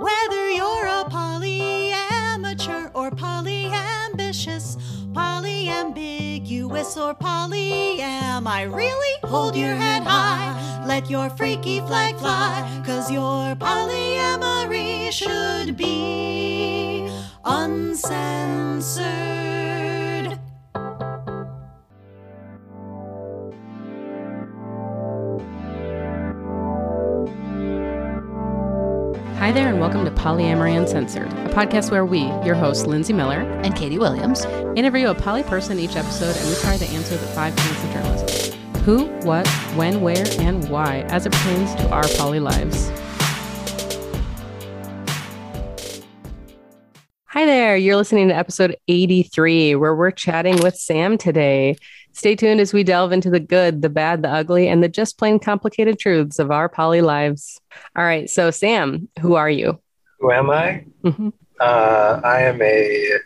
Whether you're a polyamateur or polyambitious, polyambiguous or polyam, I really hold your head high. Let your freaky flag fly, cause your polyamory should be uncensored. Hi there, and welcome to Polyamory Uncensored, a podcast where we, your hosts, Lindsay Miller, and Katie Williams. interview a poly person each episode, and we try to answer the five tenets of journalism who, what, when, where, and why, as it pertains to our poly lives. Hi there, you're listening to episode 83, where we're chatting with Sam today. Stay tuned as we delve into the good, the bad, the ugly, and the just plain complicated truths of our poly lives. All right, so Sam, who are you? Who am I? Mhm. Uh, I am a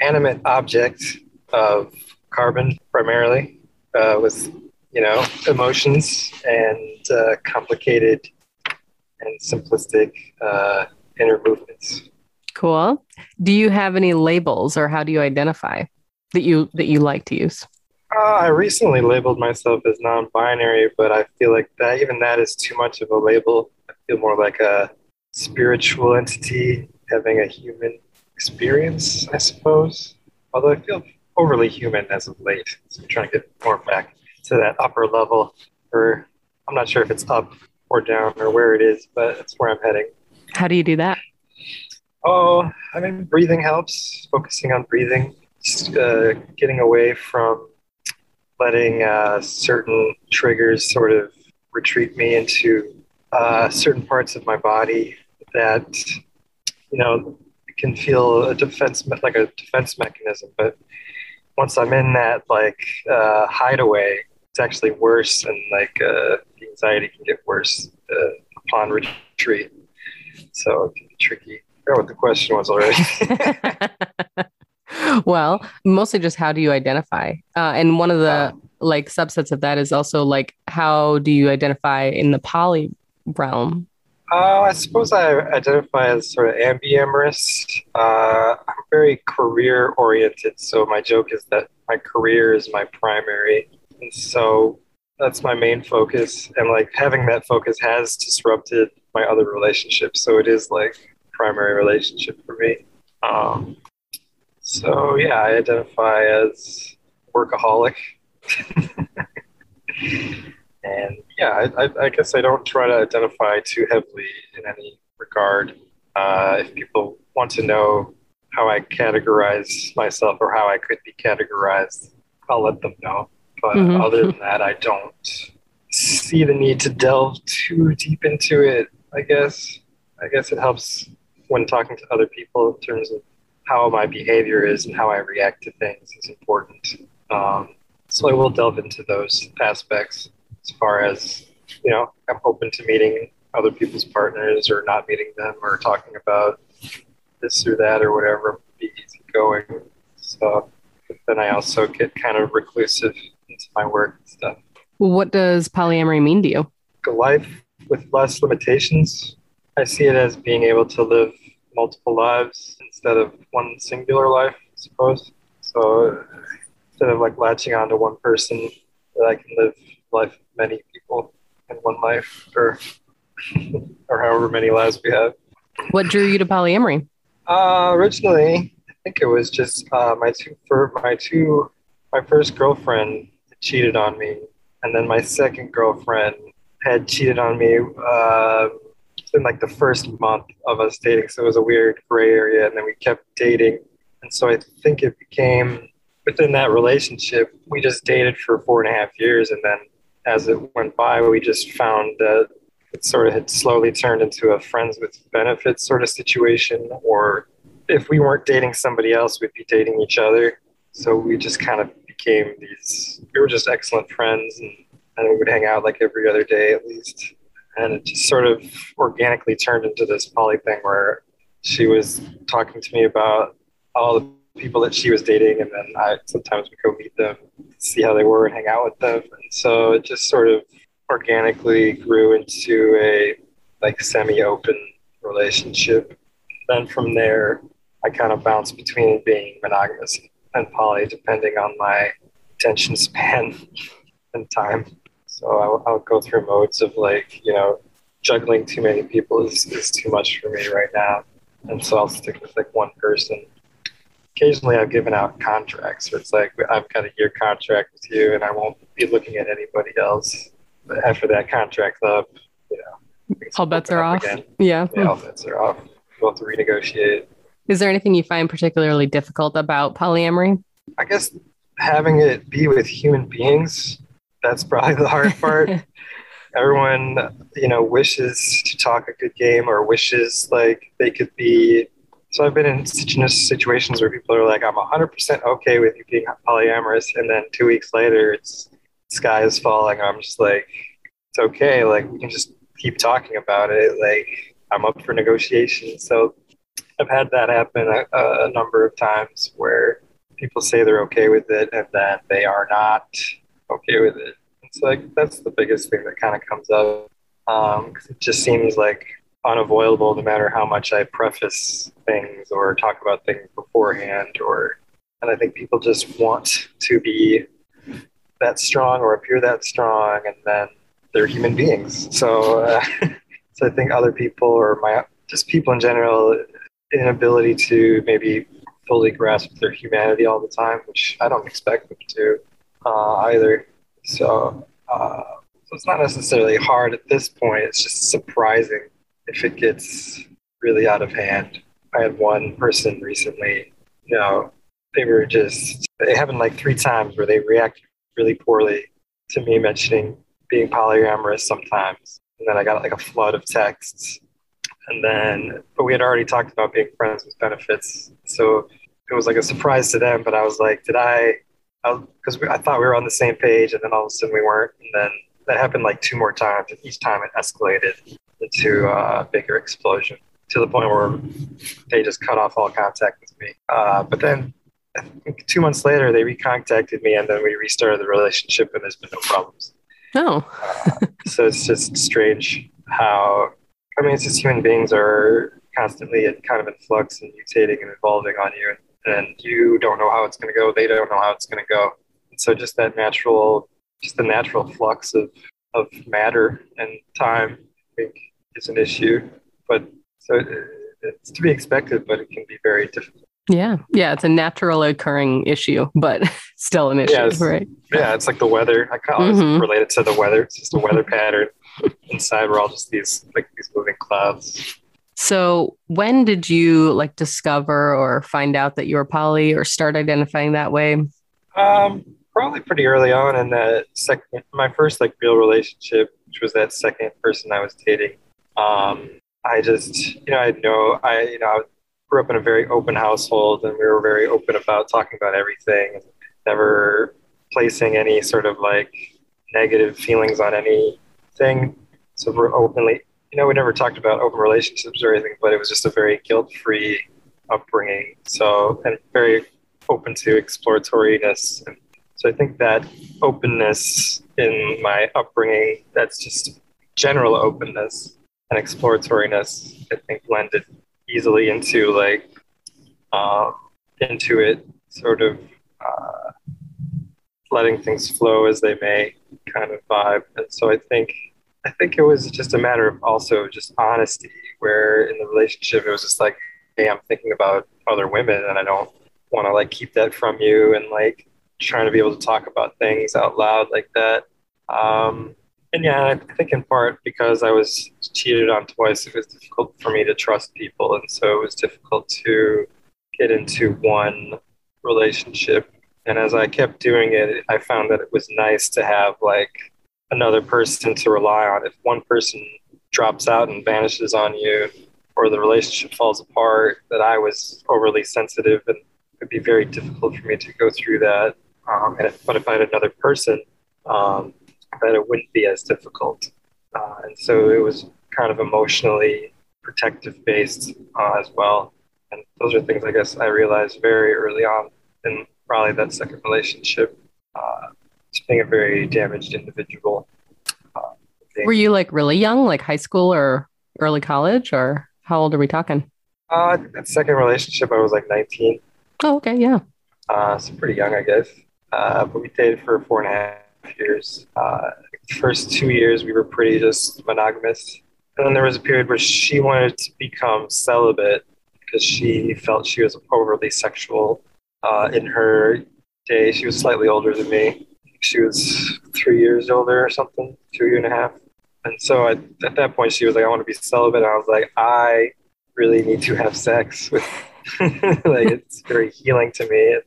animate object of carbon primarily, uh, with you know emotions and uh, complicated and simplistic uh, inner movements. Cool. Do you have any labels or how do you identify that you that you like to use? Uh, I recently labeled myself as non-binary, but I feel like that even that is too much of a label. I feel more like a spiritual entity having a human experience, I suppose. Although I feel overly human as of late, so I'm trying to get more back to that upper level. Or I'm not sure if it's up or down or where it is, but that's where I'm heading. How do you do that? Oh, I mean, breathing helps. Focusing on breathing, just uh, getting away from letting uh, certain triggers sort of retreat me into uh, certain parts of my body that you know can feel a defense like a defense mechanism. But once I'm in that like uh, hideaway, it's actually worse, and like uh, the anxiety can get worse uh, upon retreat. So it can be tricky. I forgot what the question was already. well, mostly just how do you identify? Uh, and one of the like subsets of that is also like how do you identify in the poly realm? Uh, I suppose I identify as sort of ambiamorous. Uh, I'm very career oriented, so my joke is that my career is my primary, and so that's my main focus. And like having that focus has disrupted my other relationships, so it is like primary relationship for me. Um, so yeah, I identify as workaholic. And yeah, I, I, I guess I don't try to identify too heavily in any regard. Uh, if people want to know how I categorize myself or how I could be categorized, I'll let them know. But Mhm. other than that, I don't see the need to delve too deep into it. I guess. I guess it helps when talking to other people in terms of how my behavior is and how I react to things is important. Um, so I will delve into those aspects as far as you know i'm open to meeting other people's partners or not meeting them or talking about this or that or whatever be easy going so but then i also get kind of reclusive into my work and stuff Well What does polyamory mean to you? a life with less limitations i see it as being able to live multiple lives instead of one singular life i suppose so instead of like latching onto one person that i can live life of many people in one life or or however many lives we have What drew you to polyamory? uh, originally i think it was just uh, my two for my two my first girlfriend cheated on me and then my second girlfriend had cheated on me uh, in like the first month of us dating so it was a weird gray area and then we kept dating. And so i think it became within that relationship we just dated for four and a half years and then as it went by we just found that it sort of had slowly turned into a friends with benefits sort of situation or if we weren't dating somebody else we'd be dating each other. So we just kind of became these we were just excellent friends and, and we would hang out like every other day at least and it just sort of organically turned into this poly thing where she was talking to me about all the people that she was dating and then i sometimes would go meet them see how they were and hang out with them and so it just sort of organically grew into a like semi-open relationship then from there, I kind of bounced between being monogamous and poly depending on my attention span and time. So I'll, I'll go through modes of like, you know, juggling too many people is, is too much for me right now. And so I'll stick with like one person. Occasionally I've given out contracts where it's like, I've got a year contract with you and I won't be looking at anybody else. But after that contract's up, you know, all bets are off. Again. Yeah. yeah. All bets are off. We'll have to renegotiate. Is there anything you find particularly difficult about polyamory? I guess having it be with human beings, that's probably the hard part. Everyone, you know, wishes to talk a good game or wishes like they could be. So I've been in situations where people are like, I'm 100% okay with you being polyamorous. And then two weeks later, it's sky is falling. I'm just like, it's okay. Like, we can just keep talking about it. Like, I'm up for negotiation. So I've had that happen a, a number of times where people say they're okay with it and then they are not okay with it. It's like that's the biggest thing that kind of comes up because um, it just seems like unavoidable no matter how much I preface things or talk about things beforehand or and I think people just want to be that strong or appear that strong and then they're human beings. So uh, so I think other people or my just people in general inability to maybe fully grasp their humanity all the time, which I don't expect them to uh, either. So, uh, so it's not necessarily hard at this point. It's just surprising if it gets really out of hand. I had one person recently, you know, they were just, it happened like three times where they reacted really poorly to me mentioning being polyamorous sometimes. And then I got like a flood of texts and then, but we had already talked about being friends with benefits. So it was like a surprise to them. But I was like, did I? Because I, I, thought we were on the same page, and then all of a sudden we weren't. And then that happened like two more times. And each time it escalated into a bigger explosion to the point where they just cut off all contact with me. Uh, but then I think two months later, they recontacted me, and then we restarted the relationship, and there's been no problems. Oh. uh, so it's just strange how I mean, it's just human beings are constantly kind of in flux and mutating and evolving on you, and, and you don't know how it's going to go. They don't know how it's going to go. And so, just that natural, just the natural flux of of matter and time, I think, is an issue. But so it, it's to be expected, but it can be very difficult. Yeah, yeah, it's a natural occurring issue, but still an issue, yeah, right? Yeah, it's like the weather. I call it mm-hmm. related to the weather. It's just a weather pattern inside we're all just these like these moving clouds. So when did you like discover or find out that you were poly or start identifying that way? Um, probably pretty early on in that second, my first like real relationship, which was that second person I was dating. Um, I just, you know, I know, I, you know, I grew up in a very open household and we were very open about talking about everything never placing any sort of like negative feelings on anything. So we're openly, you know, we never talked about open relationships or anything, but it was just a very guilt-free upbringing. So and very open to exploratoriness. And so I think that openness in my upbringing, that's just general openness and exploratoriness, I think blended easily into like um, into it, sort of uh, letting things flow as they may kind of vibe. And so I think I think it was just a matter of also just honesty, where in the relationship it was just like, hey, I'm thinking about other women and I don't want to like keep that from you and like trying to be able to talk about things out loud like that. Um, and yeah, I think in part because I was cheated on twice, it was difficult for me to trust people. And so it was difficult to get into one relationship. And as I kept doing it, I found that it was nice to have like another person to rely on. If one person drops out and vanishes on you, or the relationship falls apart, that I was overly sensitive and it would be very difficult for me to go through that. Um, and if, but if I had another person, um, that it wouldn't be as difficult. Uh, and so it was kind of emotionally protective based uh, as well. And those are things I guess I realized very early on in probably that second relationship. Uh, just being a very damaged individual. Uh, Were you like really young, like high school or early college, or how old are we talking? Uh, that second relationship, I was like 19. Oh, okay, yeah. Uh, so pretty young, I guess. Uh, but we dated for four and a half years. Uh, first two years, we were pretty just monogamous. And then there was a period where she wanted to become celibate because she felt she was overly sexual uh, in her day. She was slightly older than me. She was three years older or something, two year and a half. And so at, at that point, she was like, I want to be celibate. And I was like, I really need to have sex with, like, it's very healing to me.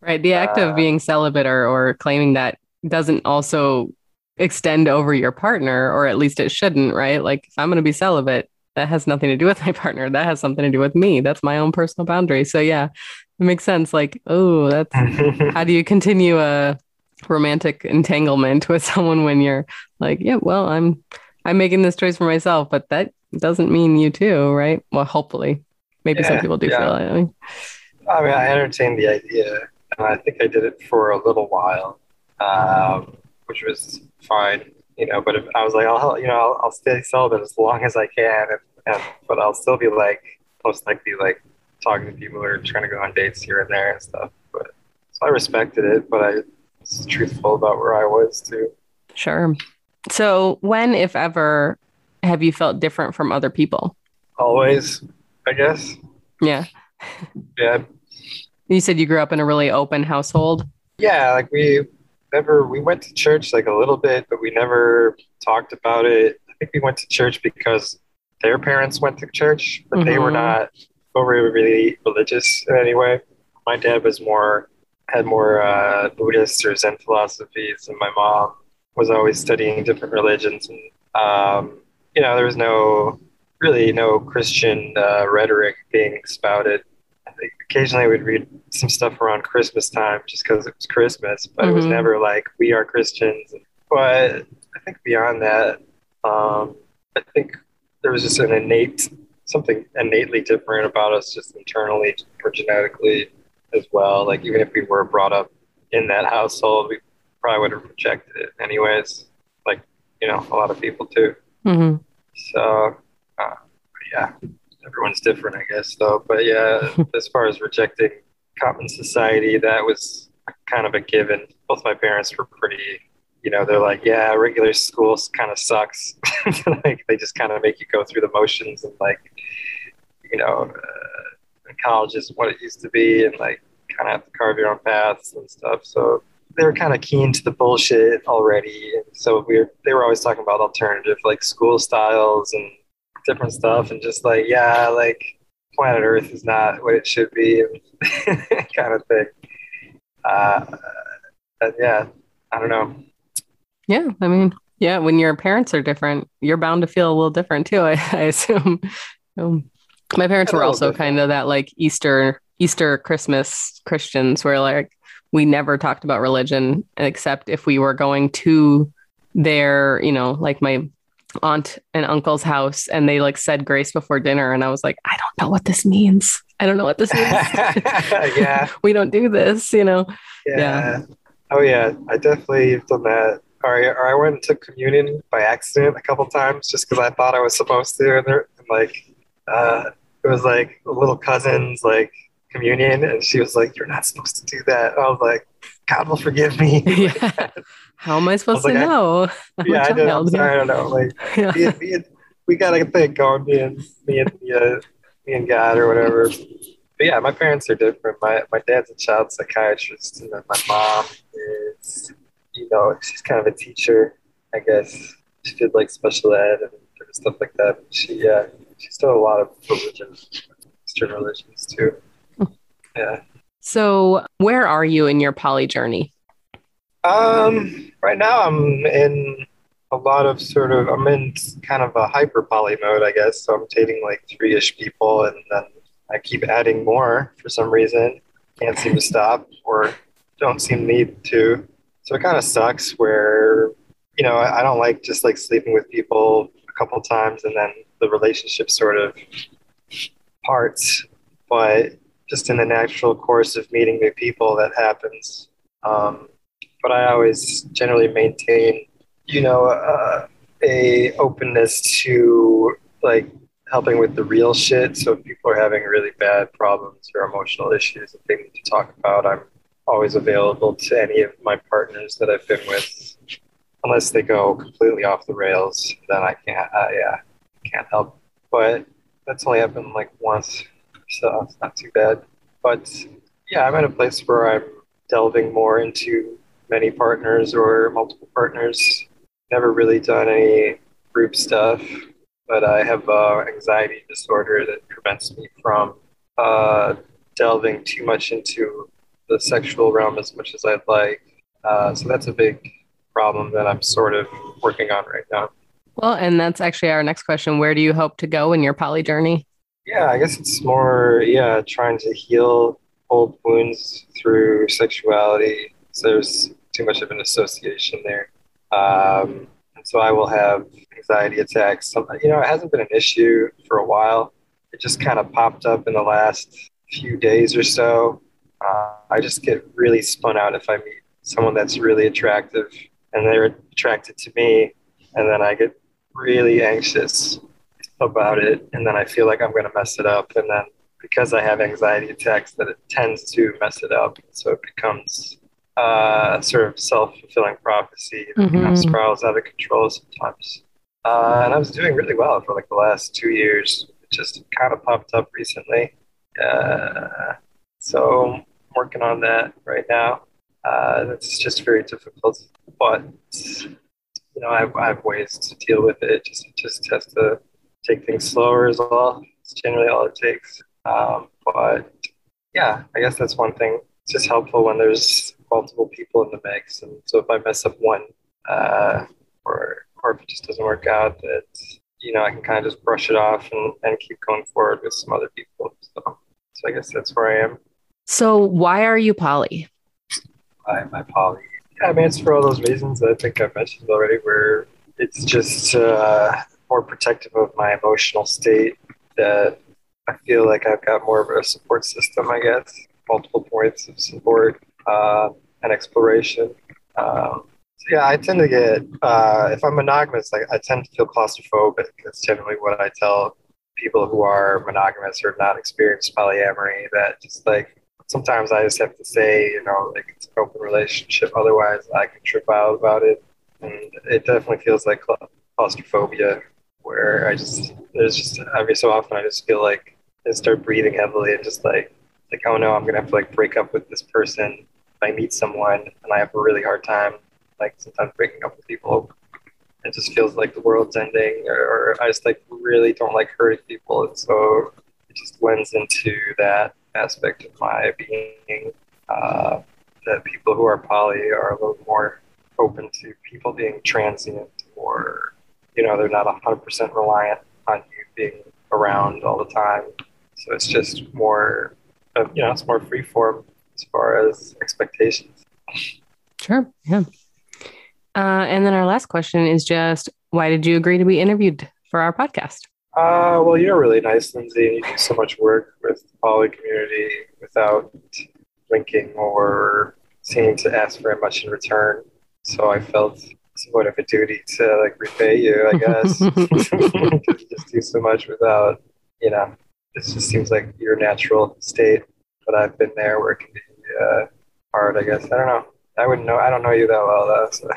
Right. The act of Uh, being celibate or, or claiming that doesn't also extend over your partner, or at least it shouldn't, right? Like, if I'm going to be celibate, that has nothing to do with my partner. That has something to do with me. That's my own personal boundary. So, yeah, it makes sense. Like, oh, that's how do you continue a romantic entanglement with someone when you're like, yeah, well, I'm I'm making this choice for myself, but that doesn't mean you too, right? Well, hopefully. Maybe some people do yeah. feel that. I mean, I mean, I entertained the idea, and I think I did it for a little while, um, which was fine, you know. But if, I was like, I'll, you know, I'll, I'll stay celibate as long as I can, and, and but I'll still be like, most likely, like talking to people or trying to go on dates here and there and stuff. But so I respected it, but I was truthful about where I was too. sure. So, when, if ever, have you felt different from other people? Always, I guess. Yeah. Yeah, You said you grew up in a really open household. Yeah, like we never we went to church like a little bit, but we never talked about it. I think we went to church because their parents went to church, but they were Mhm. not over really religious in any way. My dad was more had more uh, Buddhist or Zen philosophies, and my mom was always studying different religions. And um, you know, there was no really no Christian uh, rhetoric being spouted. I think occasionally we'd read some stuff around Christmas time just because it was Christmas, but it was Mhm. never like we are Christians. But I think beyond that, um, I think there was just an innate something innately different about us, just internally or genetically as well. Like even if we were brought up in that household, we probably would have rejected it anyways. Like you know, a lot of people too. hmm So, uh, yeah, everyone's different, I guess, though. But yeah, as far as rejecting common society, that was kind of a given. Both my parents were pretty, you know, they're like, yeah, regular school kind of sucks. like, they just kind of make you go through the motions and, like, you know, uh, college is what it used to be and, like, kind of have to carve your own paths and stuff. So, they were kind of keen to the bullshit already, and so we were. They were always talking about alternative like school styles and different stuff, and just like yeah, like planet Earth is not what it should be, kind of thing. Uh, yeah, I don't know. Yeah. I mean, yeah, when your parents are different, you're bound to feel a little different too, I, I assume. Um, my parents were also kind of that like Easter, Easter, Christmas Christians where like we never talked about religion except if we were going to their, you know, like my aunt and uncle's house and they like said grace before dinner. And I was like, I don't know what this means. I don't know what this means. yeah, we don't do this, you know? yeah, Yeah. Oh yeah, I definitely have done that. Or I, or I went took communion by accident a couple times just because I thought I was supposed to, and, and like uh, it was like a little cousin's like communion, and she was like, "You're not supposed to do that." I was like, "God will forgive me." yeah. How am I supposed like, to I- know? I'm yeah, I, did, I'm sorry, I don't know. Like, Yeah. me me and, we got a thing going, me and me and me, uh, me and God or whatever. But yeah, my parents are different. My my dad's a child psychiatrist, and then my mom is, you know, she's kind of a teacher, I guess. She did like special ed and stuff like that. But she, yeah, she's done a lot of religion, Eastern religions too. Yeah. So, where are you in your poly journey? Um, right now I'm in a lot of sort of I'm in kind of a hyper poly mode, I guess. So I'm dating like three ish people, and then I keep adding more for some reason. Can't seem to stop, or don't seem need to. So it kind of sucks. Where you know I I don't like just like sleeping with people a couple times and then the relationship sort of parts, but just in the natural course of meeting new people, that happens. Um, but I always generally maintain, you know, uh, a openness to like helping with the real shit. So if people are having really bad problems or emotional issues that they need to talk about, I'm always available to any of my partners that I've been with. Unless they go completely off the rails, then I can't. Uh, yeah, can't help. But that's only happened like once, so it's not too bad. But yeah, I'm at a place where I'm delving more into many partners or multiple partners. Never really done any group stuff, but I have anxiety disorder that prevents me from uh, delving too much into the sexual realm as much as I'd like. Uh, so that's a big problem that I'm sort of working on right now. Well, and that's actually our next question. Where do you hope to go in your poly journey? Yeah, I guess it's more, yeah, trying to heal old wounds through sexuality. So there's too much of an association there. Um, and so I will have anxiety attacks. You know, it hasn't been an issue for a while. It just kind of popped up in the last few days or so. Uh, I just get really spun out if I meet someone that's really attractive and they're attracted to me. And then I get really anxious about it. And then I feel like I'm going to mess it up. And then because I have anxiety attacks, that it tends to mess it up. So it becomes uh, sort of self fulfilling prophecy that mm-hmm. kind of spirals out of control sometimes. Uh, and I was doing really well for like the last two years. It just kind of popped up recently. Uh, so I'm working on that right now. Uh, that's just very difficult, but you know, I have, I have ways to deal with it. Just just has to take things slower as well. It's generally all it takes. Um, but yeah, I guess that's one thing. It's just helpful when there's multiple people in the mix, and so if I mess up one, uh, or or if it just doesn't work out, that you know I can kind of just brush it off and, and keep going forward with some other people. So, so I guess that's where I am. So why are you poly? Why am I poly? Yeah, I mean it's for all those reasons I think I've mentioned already, where it's just uh, more protective of my emotional state. That I feel like I've got more of a support system, I guess, multiple points of support uh, and exploration. Um, so yeah, I tend to get, uh, if I'm monogamous, I, I tend to feel claustrophobic. That's generally what I tell people who are monogamous or not experienced polyamory that just like sometimes I just have to say, you know, like it's an open relationship. Otherwise, I can trip out about it. And it definitely feels like claustrophobia, where I just, there's just every so often I just feel like I start breathing heavily and just like, like, oh no, I'm to have to like break up with this person If I meet someone and I have a really hard time, like sometimes breaking up with people, it just feels like the world's ending, or, or I just like really don't like hurting people, and so it just lends into that aspect of my being. Uh, that people who are poly are a little more open to people being transient, or you know, they're not hundred percent reliant on you being around all the time. So it's just more, you know, it's more free form as far as expectations. Sure. Yeah. Uh, and then our last question is just why did you agree to be interviewed for our podcast? Uh, well, you're really nice, Lindsay. You do so much work with the poly community without blinking or seeming to ask very much in return. So I felt somewhat of a duty to like repay you, I guess. you just do so much without, you know, it just seems like your natural state. But I've been there where it can be uh, hard. I guess I don't know. I wouldn't know. I don't know you that well though. So.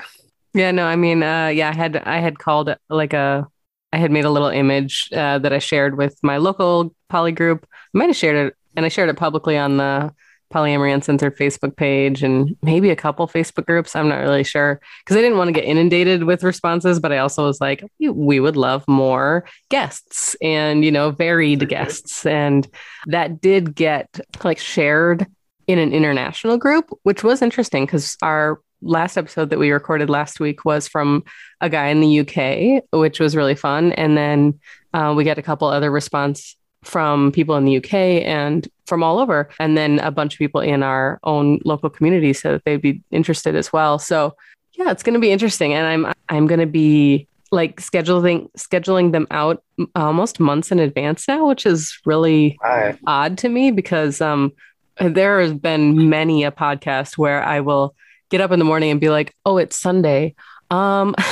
Yeah, no, I mean, uh, yeah, I had I had called like a I had made a little image uh, that I shared with my local poly group. I might have shared it, and I shared it publicly on the Polyamory Uncensored Facebook page and maybe a couple Facebook groups. I'm not really sure because I didn't want to get inundated with responses, but I also was like, we would love more guests and, you know, varied guests. And that did get like shared in an international group, which was interesting because our last episode that we recorded last week was from a guy in the UK, which was really fun. And then uh, we got a couple other response from people in the UK and from all over, and then a bunch of people in our own local community so that they'd be interested as well. So yeah, it's going to be interesting, and I'm I'm going to be like scheduling scheduling them out almost months in advance now, which is really Hi. odd to me because um there has been many a podcast where I will get up in the morning and be like, "Oh, it's Sunday." Um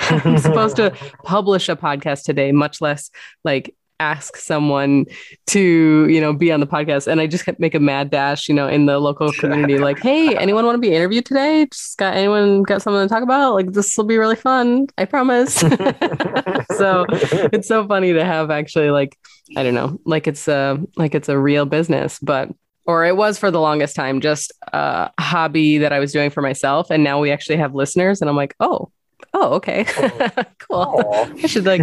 I'm supposed to publish a podcast today, much less like ask someone to you know be on the podcast. And i just make a mad dash you know in the local community like hey anyone want to be interviewed today? Just got anyone got something to talk about? Like this will be really fun i promise. So it's so funny to have actually like i don't know like it's a like it's a real business but or it was for the longest time just a hobby that i was doing for myself and now we actually have listeners and i'm like oh oh, okay, oh. cool. Aww. I should like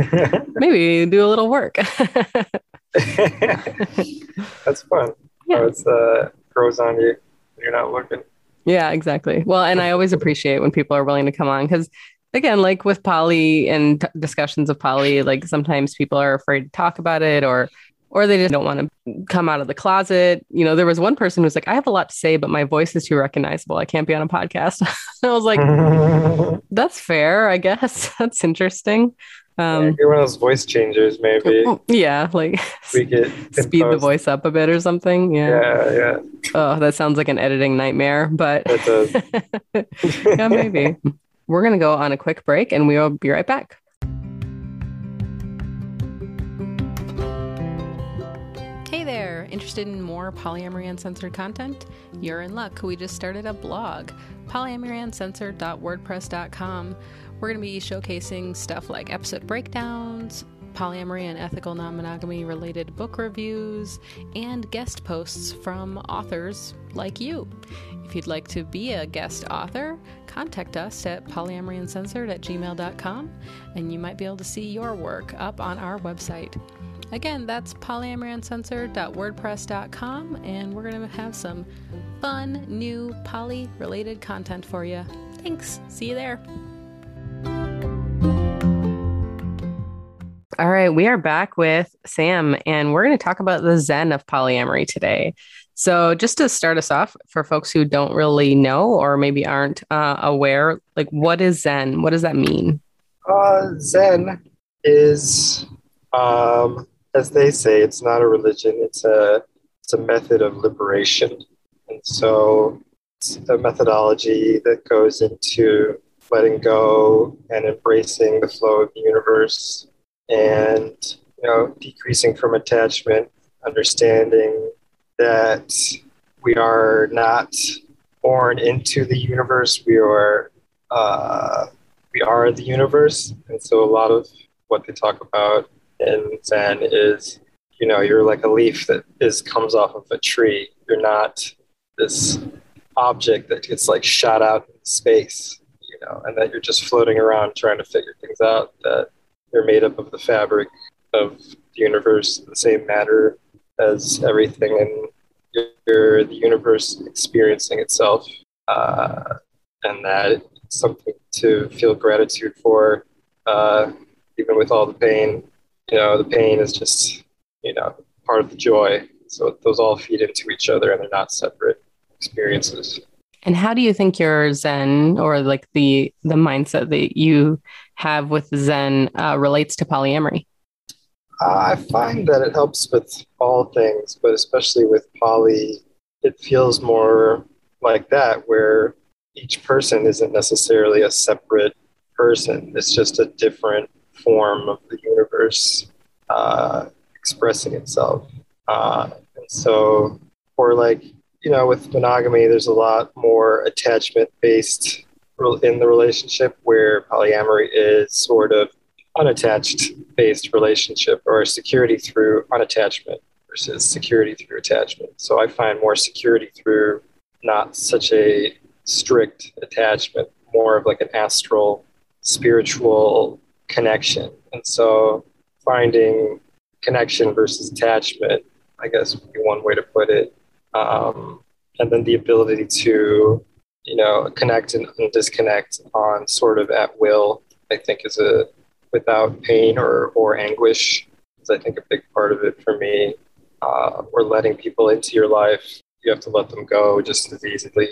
maybe do a little work. That's fun. Yeah. Oh, it's uh, grows on you. You're not looking. Yeah, exactly. Well, and I always appreciate when people are willing to come on because again, like with poly and t- discussions of poly, like sometimes people are afraid to talk about it or or they just don't want to come out of the closet. You know, there was one person who's like, I have a lot to say, but my voice is too recognizable. I can't be on a podcast. I was like, that's fair, I guess. that's interesting. Um, yeah, you're one of those voice changers, maybe. Yeah, like speed the voice up a bit or something. Yeah. Yeah, yeah. Oh, that sounds like an editing nightmare, but yeah, maybe. We're gonna go on a quick break, and we will be right back. Interested in more Polyamory Uncensored content? You're in luck. We just started a blog, polyamoryuncensored.wordpress.com. We're going to be showcasing stuff like episode breakdowns, polyamory and ethical non monogamy related book reviews, and guest posts from authors like you. If you'd like to be a guest author, contact us at polyamoryuncensored at gmail.com and you might be able to see your work up on our website. Again, that's polyamoryuncensored.wordpress.com, and we're going to have some fun, new poly related content for you. Thanks. See you there. All right, we are back with Sam, and we're going to talk about the Zen of polyamory today. So, just to start us off, for folks who don't really know or maybe aren't uh, aware, like what is Zen? What does that mean? Uh, Zen is um, as they say, it's not a religion, it's a, it's a method of liberation. And so it's a methodology that goes into letting go and embracing the flow of the universe and you know decreasing from attachment understanding that we are not born into the universe we are uh, we are the universe and so a lot of what they talk about in Zen is, you know, you're like a leaf that is comes off of a tree. You're not this object that gets like shot out in space, you know, and that you're just floating around trying to figure things out. That you're made up of the fabric of the universe, the same matter as everything, and you're the universe experiencing itself, uh, and that something to feel gratitude for, uh, even with all the pain you know, the pain is just, you know, part of the joy. So those all feed into each other and they're not separate experiences. And how do you think your Zen or like the the mindset that you have with Zen uh, relates to polyamory? I find that it helps with all things, but especially with poly, it feels more like that, where each person isn't necessarily a separate person. It's just a different form of the universe uh, expressing itself. Uh, and so, for like, you know, with monogamy, there's a lot more attachment based in the relationship, where polyamory is sort of unattached based relationship or security through unattachment versus security through attachment. So I find more security through not such a strict attachment, more of like an astral, spiritual connection. And so finding connection versus attachment, I guess would be one way to put it. Um, and then the ability to, you know, connect and, and disconnect on sort of at will, I think is a without pain or, or anguish is I think a big part of it for me. Uh, or letting people into your life, you have to let them go just as easily.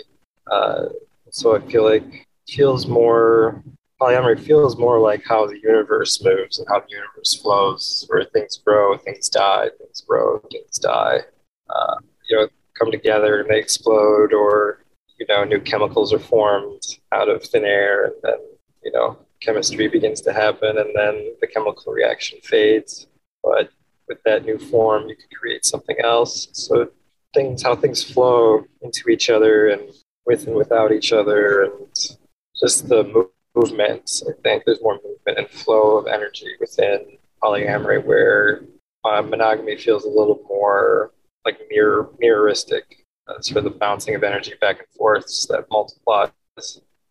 Uh, so I feel like feels more polyamory feels more like how the universe moves and how the universe flows, where things grow, things die, things grow, things die. Uh, you know, come together and they explode, or you know, new chemicals are formed out of thin air, and then you know, chemistry begins to happen and then the chemical reaction fades. But with that new form, you can create something else. So things, how things flow into each other and with and without each other, and just the movement. I think there's more movement and flow of energy within polyamory, where uh, monogamy feels a little more like mirror mirroristic. Uh, sort of the bouncing of energy back and forth that multiplies.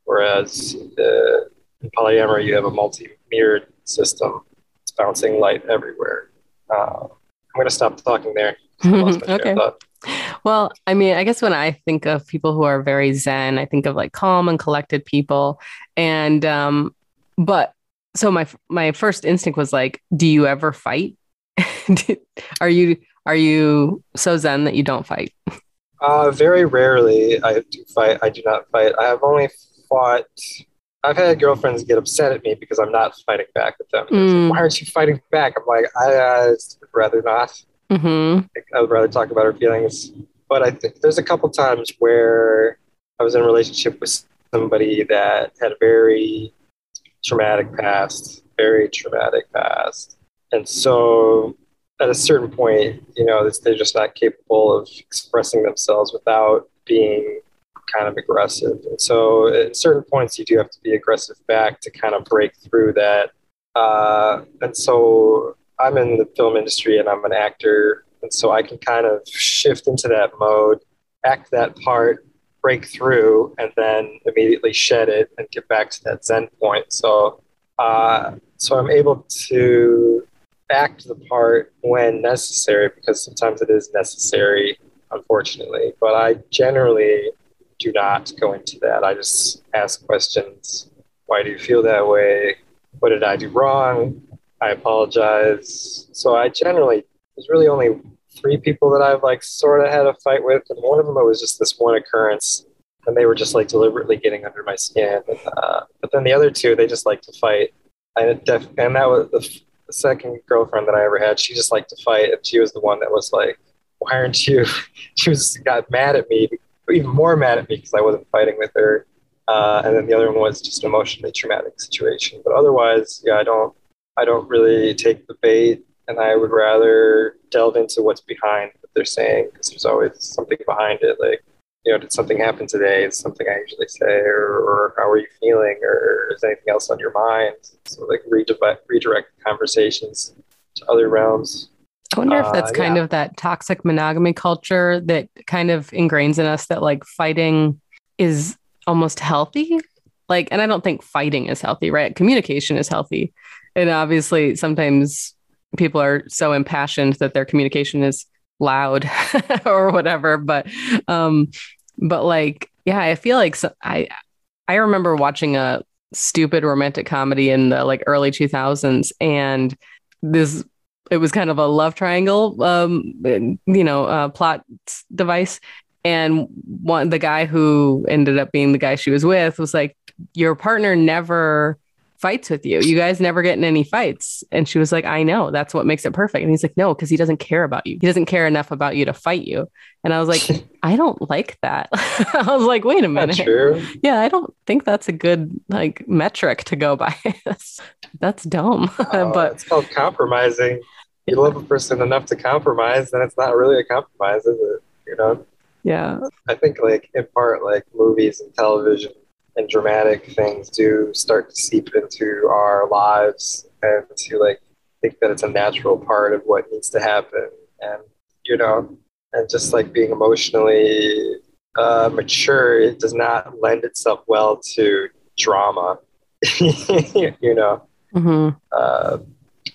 Whereas the, in polyamory, you have a multi-mirrored system. It's bouncing light everywhere. Uh, I'm going to stop talking there. okay. Well, I mean, I guess when I think of people who are very zen, I think of like calm and collected people. And um but so my my first instinct was like, do you ever fight? are you are you so zen that you don't fight? Uh very rarely I do fight. I do not fight. I have only fought I've had girlfriends get upset at me because I'm not fighting back with them. Mm. Like, Why aren't you fighting back? I'm like, I uh, would rather not. Mm-hmm. I would rather talk about her feelings. But I think there's a couple times where I was in a relationship with somebody that had a very traumatic past, very traumatic past. And so at a certain point, you know, they're just not capable of expressing themselves without being kind of aggressive. And so at certain points, you do have to be aggressive back to kind of break through that. Uh, and so I'm in the film industry and I'm an actor. And so I can kind of shift into that mode, act that part, break through, and then immediately shed it and get back to that Zen point. So, uh, so I'm able to act the part when necessary because sometimes it is necessary, unfortunately. But I generally do not go into that. I just ask questions. Why do you feel that way? What did I do wrong? I apologize. So I generally, there's really only three people that I've like sort of had a fight with, and one of them it was just this one occurrence, and they were just like deliberately getting under my skin. And, uh, but then the other two, they just like to fight. And, def- and that was the, the second girlfriend that I ever had. She just liked to fight, and she was the one that was like, "Why aren't you?" she was got mad at me, even more mad at me because I wasn't fighting with her. Uh, and then the other one was just an emotionally traumatic situation. But otherwise, yeah, I don't I don't really take the bait, and I would rather delve into what's behind what they're saying because there's always something behind it. Like, you know, did something happen today? Is something I usually say, or, or how are you feeling, or is anything else on your mind? So, like, redirect, redirect conversations to other realms. I wonder if that's uh, kind yeah. of that toxic monogamy culture that kind of ingrains in us that like fighting is almost healthy. Like, and I don't think fighting is healthy, right? Communication is healthy and obviously sometimes people are so impassioned that their communication is loud or whatever but um but like yeah i feel like so, i i remember watching a stupid romantic comedy in the like early 2000s and this it was kind of a love triangle um you know uh, plot device. And one the guy who ended up being the guy she was with was like your partner never fights with you. You guys never get in any fights. And she was like, I know. That's what makes it perfect. And he's like, No, because he doesn't care about you. He doesn't care enough about you to fight you. And I was like, I don't like that. I was like, wait a minute. Yeah, I don't think that's a good like metric to go by. that's, that's dumb. Oh, but it's called compromising. You love a person enough to compromise, then it's not really a compromise, is it? You know? Yeah. I think like in part like movies and television and dramatic things do start to seep into our lives and to like think that it's a natural part of what needs to happen and you know and just like being emotionally uh, mature it does not lend itself well to drama you know mm-hmm. uh,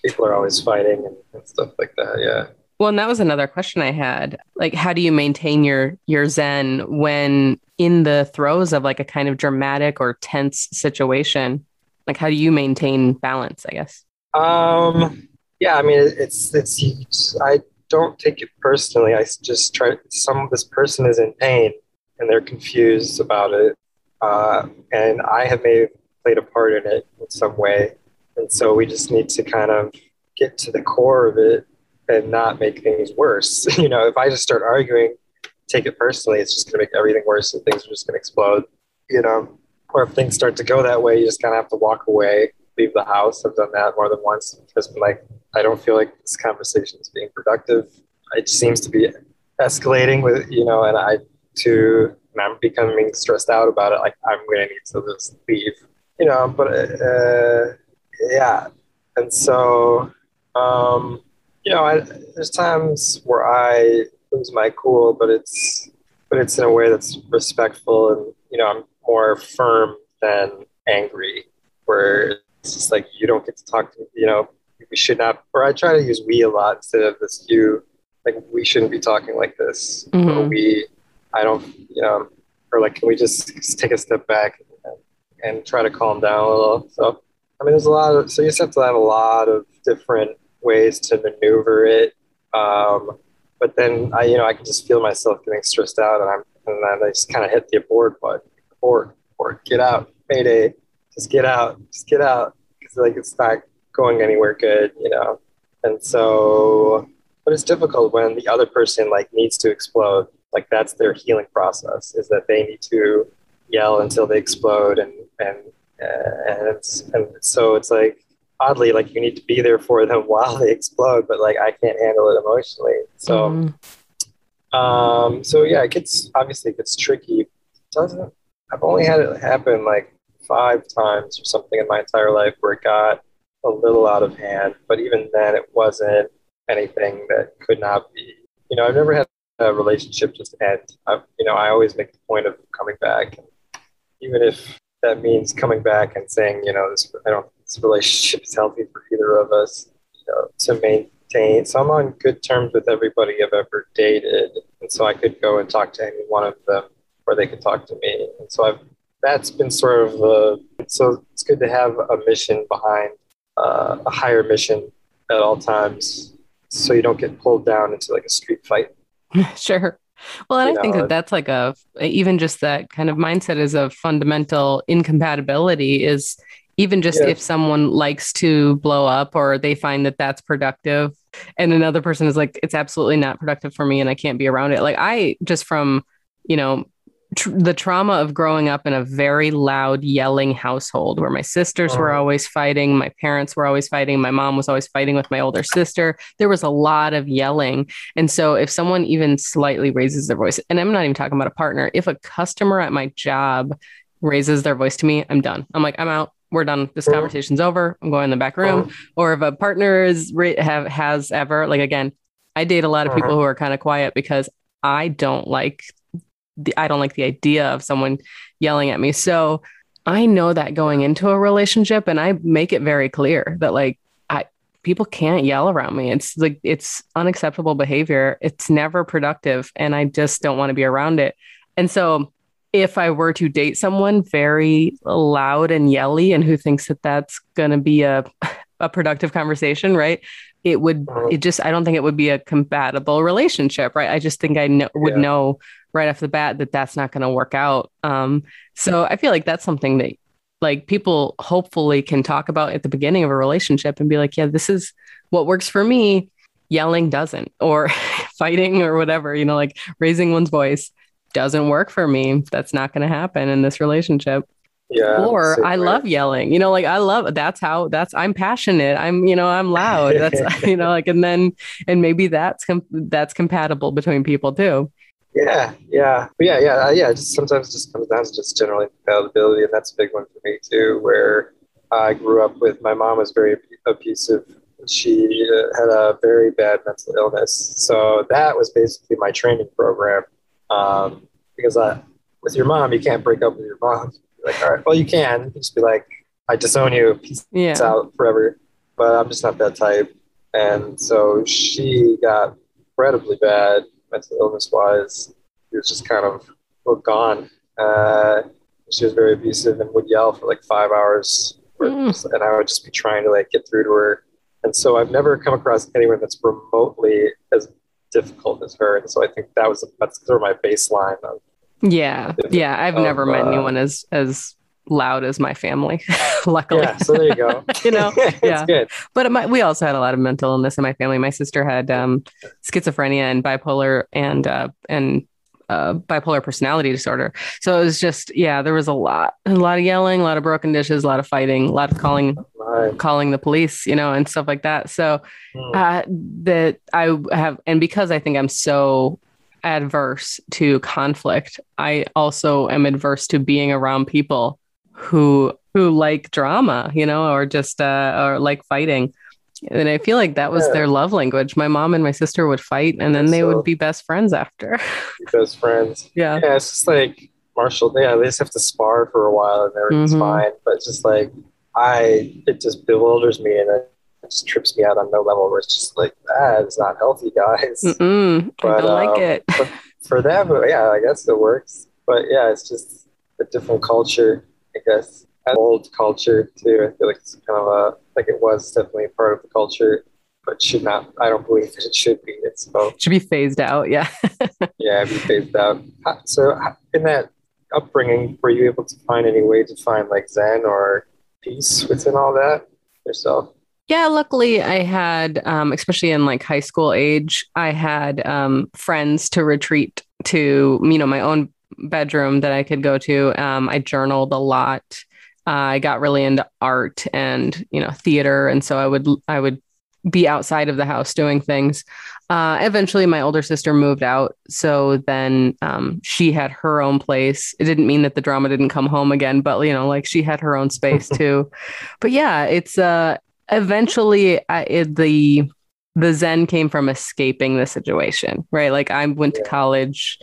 people are always fighting and, and stuff like that yeah well, and that was another question I had. Like, how do you maintain your your zen when in the throes of like a kind of dramatic or tense situation? Like, how do you maintain balance? I guess. Um. Yeah. I mean, it's it's. I don't take it personally. I just try. Some this person is in pain and they're confused about it, uh, and I have made played a part in it in some way, and so we just need to kind of get to the core of it and not make things worse. you know, if I just start arguing, take it personally, it's just going to make everything worse and things are just going to explode. You know, or if things start to go that way, you just kind of have to walk away, leave the house. I've done that more than once. Just like I don't feel like this conversation is being productive. It seems to be escalating with you know, and I to and I'm becoming stressed out about it. Like I'm going to need to just leave, you know. But uh, yeah, and so um, you know, I, there's times where I lose my cool, but it's but it's in a way that's respectful, and you know, I'm more firm than angry. Where it's just like you don't get to talk to me, you know. We should not, or I try to use we a lot instead of this you. Like we shouldn't be talking like this, mm-hmm. or we I don't, you know, or like, can we just take a step back and, and try to calm down a little? So, I mean, there's a lot of, so you just have to have a lot of different ways to maneuver it. Um, but then I, you know, I can just feel myself getting stressed out and I'm, and then I just kind of hit the abort button, abort, abort, get out, mayday, just get out, just get out. Cause like, it's not going anywhere good, you know? And so, but it's difficult when the other person like needs to explode like that's their healing process is that they need to yell until they explode and and and and so it's like oddly like you need to be there for them while they explode but like i can't handle it emotionally so mm. um so yeah it gets obviously it gets tricky it doesn't i've only had it happen like five times or something in my entire life where it got a little out of hand but even then it wasn't anything that could not be you know i've never had a relationship just end. I, you know, I always make the point of coming back, even if that means coming back and saying, you know, this I don't this relationship is healthy for either of us. You know, to maintain. So I'm on good terms with everybody I've ever dated, and so I could go and talk to any one of them, or they could talk to me. And so I've that's been sort of the so it's good to have a mission behind uh, a higher mission at all times, so you don't get pulled down into like a street fight sure. Well, and you I know, think that that's like a even just that kind of mindset is a fundamental incompatibility. Is even just yeah. if someone likes to blow up or they find that that's productive, and another person is like, it's absolutely not productive for me, and I can't be around it. Like I just from you know tr- the trauma of growing up in a very loud yelling household where my sisters oh. were uh-huh. always fighting my parents were always fighting my mom was always fighting with my older sister there was a lot of yelling and so if someone even slightly raises their voice and i'm not even talking about a partner if a customer at my job raises their voice to me i'm done i'm like i'm out we're done this uh-huh. conversation's over i'm going in the back room uh-huh. or if a partner is have has ever like again i date a lot of people uh-huh. who are kind of quiet because I don't like the, I don't like the idea of someone yelling at me. So I know that going into a relationship and I make it very clear that like I people can't yell around me. It's like it's unacceptable behavior. It's never productive and I just don't want to be around it. And so if I were to date someone very loud and yelly and who thinks that that's going to be a a productive conversation, right? It would it just I don't think it would be a compatible relationship, right? I just think I know, would yeah. know right off the bat that that's not going to work out. Um, so I feel like that's something that like people hopefully can talk about at the beginning of a relationship and be like, yeah, this is what works for me. Yelling doesn't, or fighting or whatever, you know, like raising one's voice doesn't work for me. That's not going to happen in this relationship. Yeah. Or I way. love yelling, you know, like I love that's how that's I'm passionate. I'm, you know, I'm loud. That's, you know, like, and then, and maybe that's, com- that's compatible between people too. Yeah, yeah, yeah, yeah, uh, yeah. Just sometimes it just comes down to just generally compatibility, and that's a big one for me too. Where I grew up with my mom was very abusive. She uh, had a very bad mental illness, so that was basically my training program. Um, because I, with your mom, you can't break up with your mom. You're like, all right, well, you can. You just be like, I disown you, peace yeah. out forever. But I'm just not that type, and so she got incredibly bad mental illness wise, he was just kind of well, gone. Uh, she was very abusive and would yell for like five hours, mm. and I would just be trying to like get through to her. And so I've never come across anyone that's remotely as difficult as her. And so I think that was that's sort of my baseline of yeah, yeah. I've of, never met uh, anyone as as loud as my family, luckily. Yeah, so there you go. you know, yeah. Good. But my, we also had a lot of mental illness in my family. My sister had um, schizophrenia and bipolar and uh, and uh, bipolar personality disorder. So it was just, yeah, there was a lot, a lot of yelling, a lot of broken dishes, a lot of fighting, a lot of calling, Right. calling the police, you know, and stuff like that. So Mm. uh, that I have, and because I think I'm so adverse to conflict, I also am adverse to being around people who who like drama, you know, or just uh, or like fighting. And I feel like that was Yeah. their love language. My mom and my sister would fight, and then they So- would be best friends after. Best friends. yeah. Yeah, it's just like Marshall. Yeah, they just have to spar for a while and everything's Mhm. fine. But it's just like I, it just bewilders me and it just trips me out on no level. Where it's just like that is not healthy, guys. Mm-mm, I don't like um, it. For them, yeah, I guess it works. But yeah, it's just a different culture, I guess. An old culture too. I feel like it's kind of a like it was definitely part of the culture, but should not. I don't believe that it should be. It's so Should be phased out. Yeah. yeah, be phased out. So, in that upbringing, were you able to find any way to find like Zen or peace within all that yourself? Yeah, luckily I had, um, especially in like high school age, I had um, friends to retreat to, you know, my own bedroom that I could go to. Um, I journaled a lot. I got really into art and you know theater, and so I would I would be outside of the house doing things. Uh, eventually, my older sister moved out, so then um, she had her own place. It didn't mean that the drama didn't come home again, but you know, like she had her own space too. But yeah, it's uh eventually I, it, the the zen came from escaping the situation right? Like i went to college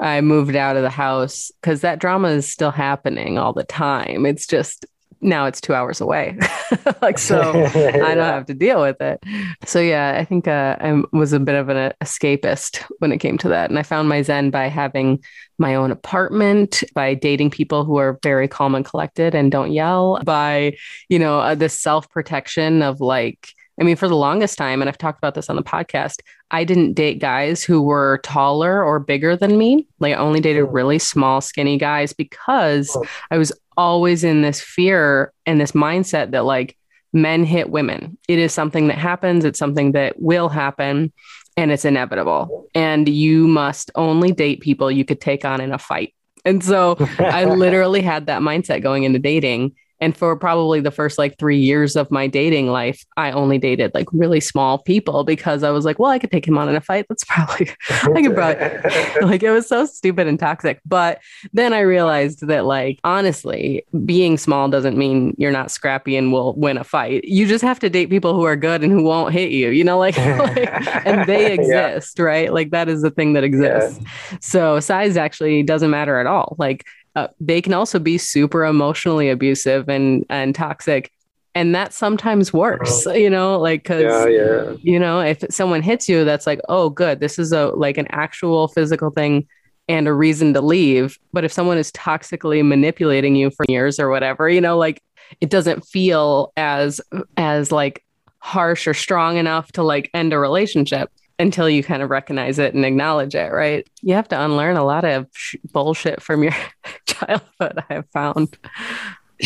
i moved out of the house because that drama is still happening all the time. It's just now it's two hours away. Like so I don't have to deal with it. So yeah, I think uh, I was a bit of an escapist when it came to that, and I found my zen by having my own apartment, by dating people who are very calm and collected and don't yell, by you know uh, this self protection of like. I mean, for the longest time, and I've talked about this on the podcast, I didn't date guys who were taller or bigger than me. Like, I only dated really small, skinny guys because. I was always in this fear and this mindset that, like, men hit women. It is something that happens, it's something that will happen, and it's inevitable. And you must only date people you could take on in a fight. And so I literally had that mindset going into dating. And for probably the first like three years of my dating life, I only dated like really small people because I was like, well, I could take him on in a fight. That's probably I could probably like it was so stupid and toxic. But then I realized that like honestly, being small doesn't mean you're not scrappy and will win a fight. You just have to date people who are good and who won't hit you, you know, like, like and they Yeah. exist, right? Like that is the thing that exists. So size actually doesn't matter at all. Like uh, they can also be super emotionally abusive and and toxic. And that's sometimes worse, you know, like because yeah, yeah. you know if someone hits you that's like oh good this is a like an actual physical thing and a reason to leave but if someone is toxically manipulating you for years or whatever you know like it doesn't feel as as like harsh or strong enough to like end a relationship until you kind of recognize it and acknowledge it right you have to unlearn a lot of sh- bullshit from your childhood i have found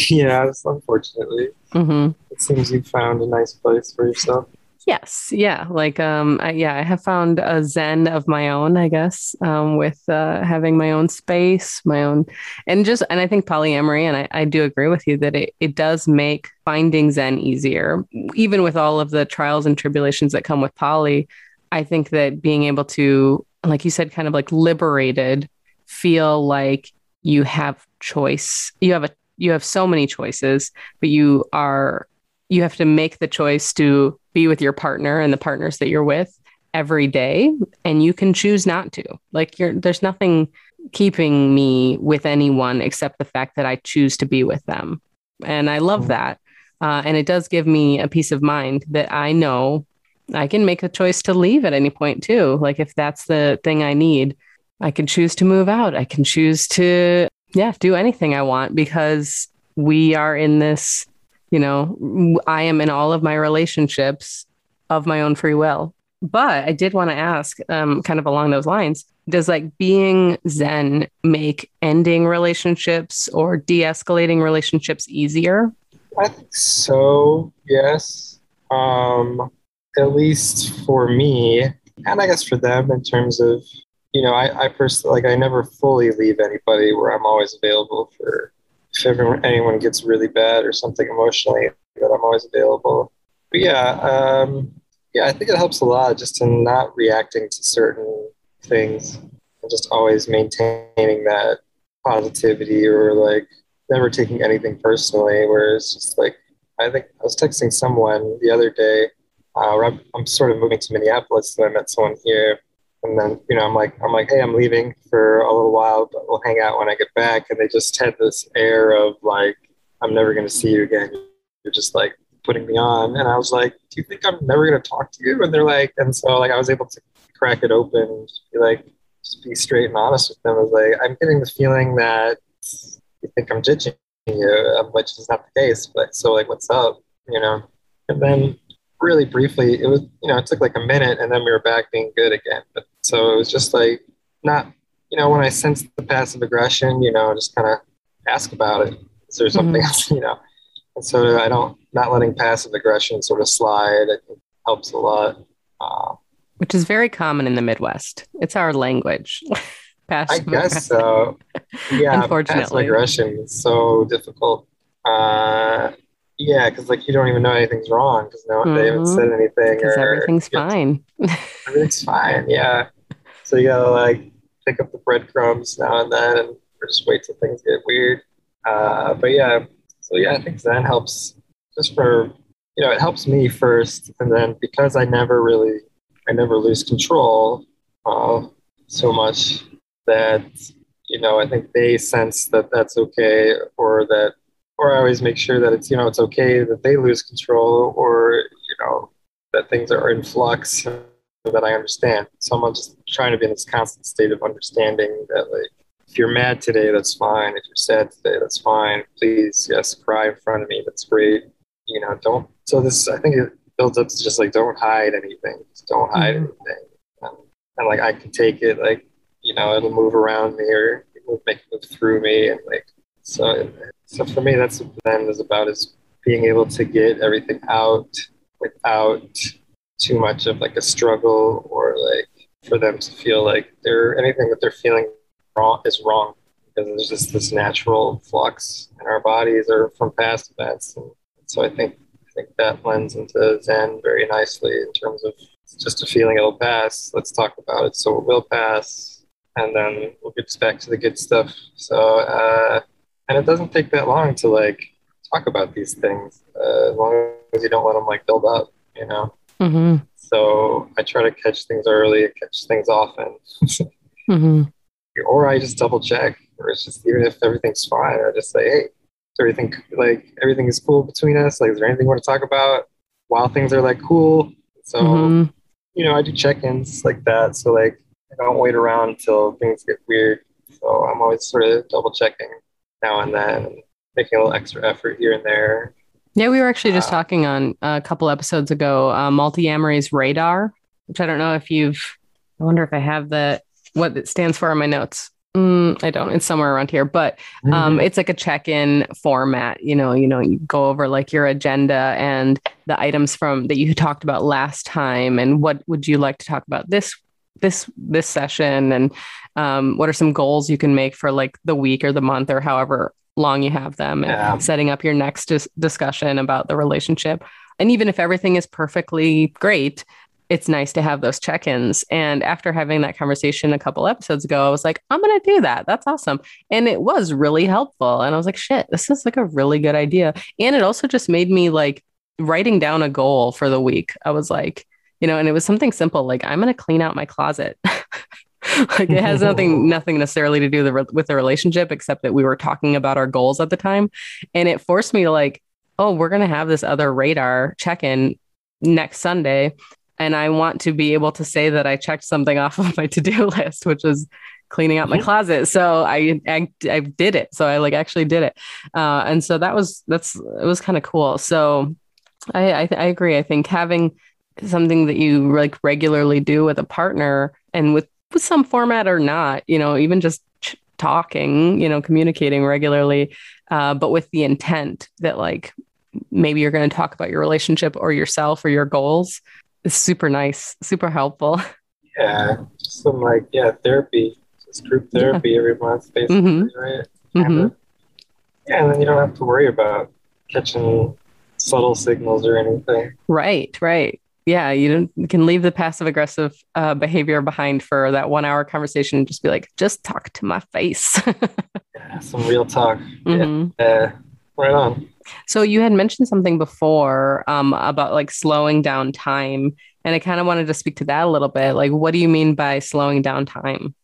Yeah, it's unfortunately. hmm It seems you found a nice place for yourself. Yes, yeah, like um, I, yeah, I have found a zen of my own, I guess, um, with uh, having my own space, my own, and just, and I think polyamory, and I, I do agree with you that it it does make finding zen easier, even with all of the trials and tribulations that come with poly. I think that being able to, like you said, kind of like liberated, feel like you have choice, you have a, you have so many choices, but you are you have to make the choice to be with your partner and the partners that you're with every day and you can choose not to. Like you're there's nothing keeping me with anyone except the fact that i choose to be with them. And i love Mhm. that. Uh, and it does give me a peace of mind that i know i can make a choice to leave at any point too. Like if that's the thing i need i can choose to move out. I can choose to yeah do anything i want because we are in this you know i am in all of my relationships of my own free will. But i did want to ask um, kind of along those lines does like being zen make ending relationships or de-escalating relationships easier? I think so, yes. Um, at least for me, and I guess for them in terms of you know, I, I personally, like, I never fully leave anybody where I'm always available for if everyone, anyone gets really bad or something emotionally, that I'm always available. But yeah, um, yeah, I think it helps a lot just in not reacting to certain things and just always maintaining that positivity or like never taking anything personally. Whereas just like, I think I was texting someone the other day. Uh, I'm, I'm sort of moving to Minneapolis, so I met someone here and then, you know, I'm like, I'm like, hey, I'm leaving for a little while, but we'll hang out when I get back. And they just had this air of like, I'm never going to see you again. You're just like putting me on. And I was like, do you think I'm never going to talk to you? And they're like, and so like I was able to crack it open and be like, just be straight and honest with them. I was like, I'm getting the feeling that you think I'm judging you, which is not the case. But so like, what's up? You know? And then really briefly, it was, you know, it took like a minute and then we were back being good again. But so it was just like not, you know, when I sensed the passive aggression, you know, just kind of ask about it. Is there something mm-hmm. else, you know? And so I don't, not letting passive aggression sort of slide, I think helps a lot. Uh, Which is very common in the Midwest. It's our language. passive I guess so. Yeah, Unfortunately. passive aggression is so difficult. Uh, yeah, because like you don't even know anything's wrong because no, mm-hmm. they haven't said mm-hmm. anything. Because everything's fine. everything's fine. Yeah. So you gotta like pick up the breadcrumbs now and then, and just wait till things get weird. Uh, but yeah, so yeah, I think Zen helps just for you know it helps me first, and then because I never really I never lose control uh, so much that you know I think they sense that that's okay or that or I always make sure that it's you know it's okay that they lose control or you know that things are in flux that I understand. So I'm just trying to be in this constant state of understanding that like if you're mad today, that's fine. If you're sad today, that's fine. Please, yes, cry in front of me. That's great. You know, don't. So this, I think it builds up to just like don't hide anything. Just don't hide mm-hmm. anything. And, and like I can take it. Like you know, it'll move around me or it will make it move through me, and like so, so for me, that's what Zen is about: is being able to get everything out without too much of like a struggle or like for them to feel like they're anything that they're feeling wrong is wrong because there's just this natural flux in our bodies or from past events. And so I think I think that lends into Zen very nicely in terms of just a feeling it'll pass. Let's talk about it. So it will pass, and then we'll get back to the good stuff. So uh, and it doesn't take that long to like talk about these things uh, as long as you don't let them like build up you know mm-hmm. so i try to catch things early catch things often mm-hmm. or i just double check or it's just even if everything's fine i just say hey everything like everything is cool between us like is there anything you want to talk about while things are like cool so mm-hmm. you know i do check-ins like that so like i don't wait around until things get weird so i'm always sort of double checking now and then, making a little extra effort here and there. Yeah, we were actually just uh, talking on a couple episodes ago, uh, Multiamory's radar, which I don't know if you've. I wonder if I have the what it stands for in my notes. Mm, I don't. It's somewhere around here, but um, mm-hmm. it's like a check-in format. You know, you know, you go over like your agenda and the items from that you talked about last time, and what would you like to talk about this this this session, and um, what are some goals you can make for like the week or the month or however long you have them yeah. and setting up your next dis- discussion about the relationship. And even if everything is perfectly great it's nice to have those check-ins. And after having that conversation a couple episodes ago i was like i'm going to do that. That's awesome. And it was really helpful. And i was like shit this is like a really good idea. And it also just made me like writing down a goal for the week. I was like you know and it was something simple like i'm going to clean out my closet. Like it has nothing nothing necessarily to do the, with the relationship except that we were talking about our goals at the time. And it forced me to like oh we're going to have this other radar check-in next sunday and i want to be able to say that i checked something off of my to-do list which was cleaning out my mm-hmm. closet. So I, I, I did it. So i like actually did it. Uh, and so that was that's it was kind of cool. So I, I i agree. I think having something that you like regularly do with a partner and with with some format or not, you know, even just ch- talking, you know, communicating regularly, uh, but with the intent that like maybe you're going to talk about your relationship or yourself or your goals is super nice, super helpful. Yeah, some like yeah therapy, just group therapy every month, basically, Mhm. right? Mhm. Kinda. Yeah, and then you don't have to worry about catching subtle signals or anything. Right, right. Yeah, you, can leave the passive aggressive uh, behavior behind for that one hour conversation and just be like, just talk to my face. Yeah, some real talk. Mhm. Yeah, right on. So you had mentioned something before um, about like slowing down time, and I kind of wanted to speak to that a little bit. Like, what do you mean by slowing down time?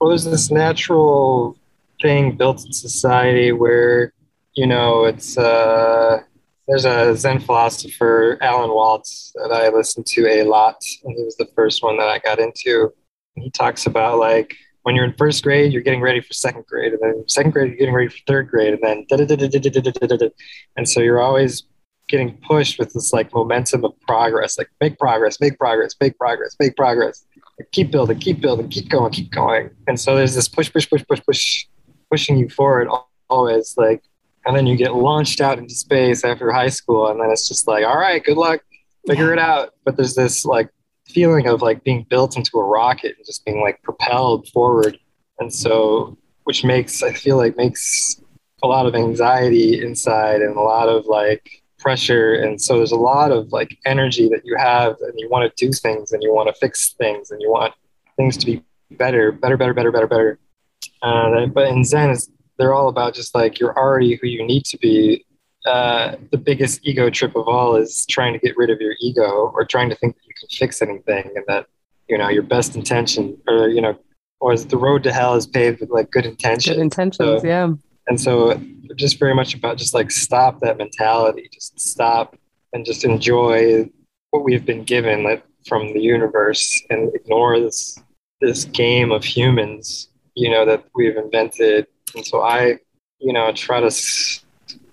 Well, there's this natural thing built in society where, you know, it's uh, there's a Zen philosopher, Alan Watts, that I listened to a lot, and he was the first one that I got into. He talks about like when you're in first grade, you're getting ready for second grade, and then second grade, you're getting ready for third grade, and then da da da da da da da da da. And so you're always getting pushed with this like momentum of progress, like make progress, make progress, make progress, make progress keep building, keep building, keep going, keep going. And so there's this push, push, push, push, push, pushing you forward al- always. Like, and then you get launched out into space after high school, and then it's just like, all right, good luck, figure it out. But there's this like feeling of like being built into a rocket and just being like propelled forward. And so, which makes I feel like makes a lot of anxiety inside and a lot of like pressure and so there's a lot of like energy that you have and you want to do things and you want to fix things and you want things to be better better better better better better uh, but in zen is they're all about just like you're already who you need to be uh, the biggest ego trip of all is trying to get rid of your ego or trying to think that you can fix anything and that you know your best intention or you know or is the road to hell is paved with like good intentions Good intentions, So- yeah. and so just very much about just like stop that mentality just stop and just enjoy what we've been given like, from the universe and ignore this this game of humans you know that we've invented and so i you know try to